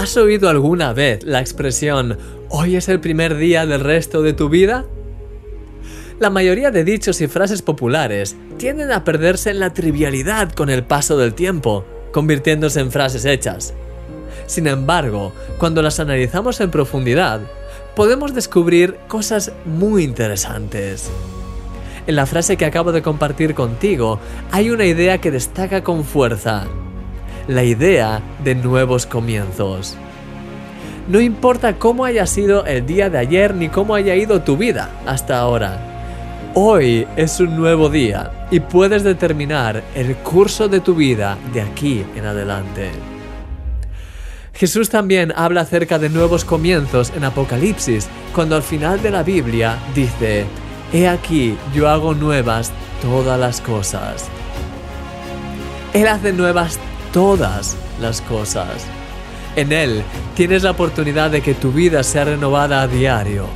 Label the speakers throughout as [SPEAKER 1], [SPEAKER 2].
[SPEAKER 1] ¿Has oído alguna vez la expresión hoy es el primer día del resto de tu vida? La mayoría de dichos y frases populares tienden a perderse en la trivialidad con el paso del tiempo, convirtiéndose en frases hechas. Sin embargo, cuando las analizamos en profundidad, podemos descubrir cosas muy interesantes. En la frase que acabo de compartir contigo hay una idea que destaca con fuerza la idea de nuevos comienzos. No importa cómo haya sido el día de ayer ni cómo haya ido tu vida hasta ahora. Hoy es un nuevo día y puedes determinar el curso de tu vida de aquí en adelante. Jesús también habla acerca de nuevos comienzos en Apocalipsis, cuando al final de la Biblia dice, He aquí, yo hago nuevas todas las cosas. Él hace nuevas todas las cosas. En Él tienes la oportunidad de que tu vida sea renovada a diario,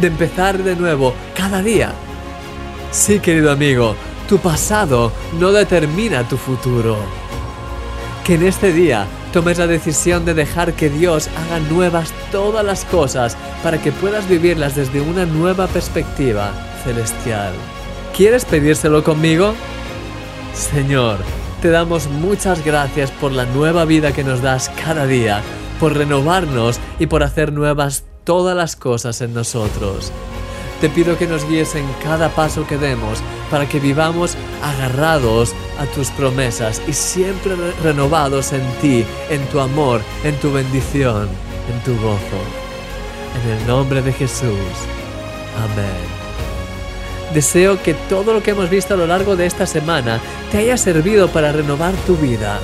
[SPEAKER 1] de empezar de nuevo cada día. Sí, querido amigo, tu pasado no determina tu futuro. Que en este día tomes la decisión de dejar que Dios haga nuevas todas las cosas para que puedas vivirlas desde una nueva perspectiva celestial. ¿Quieres pedírselo conmigo? Señor, te damos muchas gracias por la nueva vida que nos das cada día, por renovarnos y por hacer nuevas todas las cosas en nosotros. Te pido que nos guíes en cada paso que demos para que vivamos agarrados a tus promesas y siempre renovados en ti, en tu amor, en tu bendición, en tu gozo. En el nombre de Jesús. Amén. Deseo que todo lo que hemos visto a lo largo de esta semana te haya servido para renovar tu vida.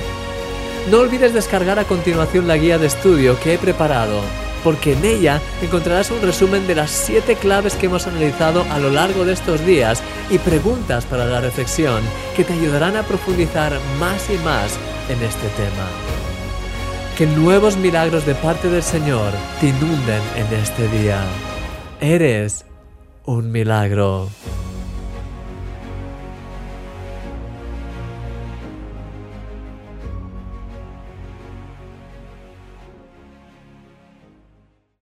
[SPEAKER 1] No olvides descargar a continuación la guía de estudio que he preparado, porque en ella encontrarás un resumen de las 7 claves que hemos analizado a lo largo de estos días y preguntas para la reflexión que te ayudarán a profundizar más y más en este tema. Que nuevos milagros de parte del Señor te inunden en este día. Eres un milagro.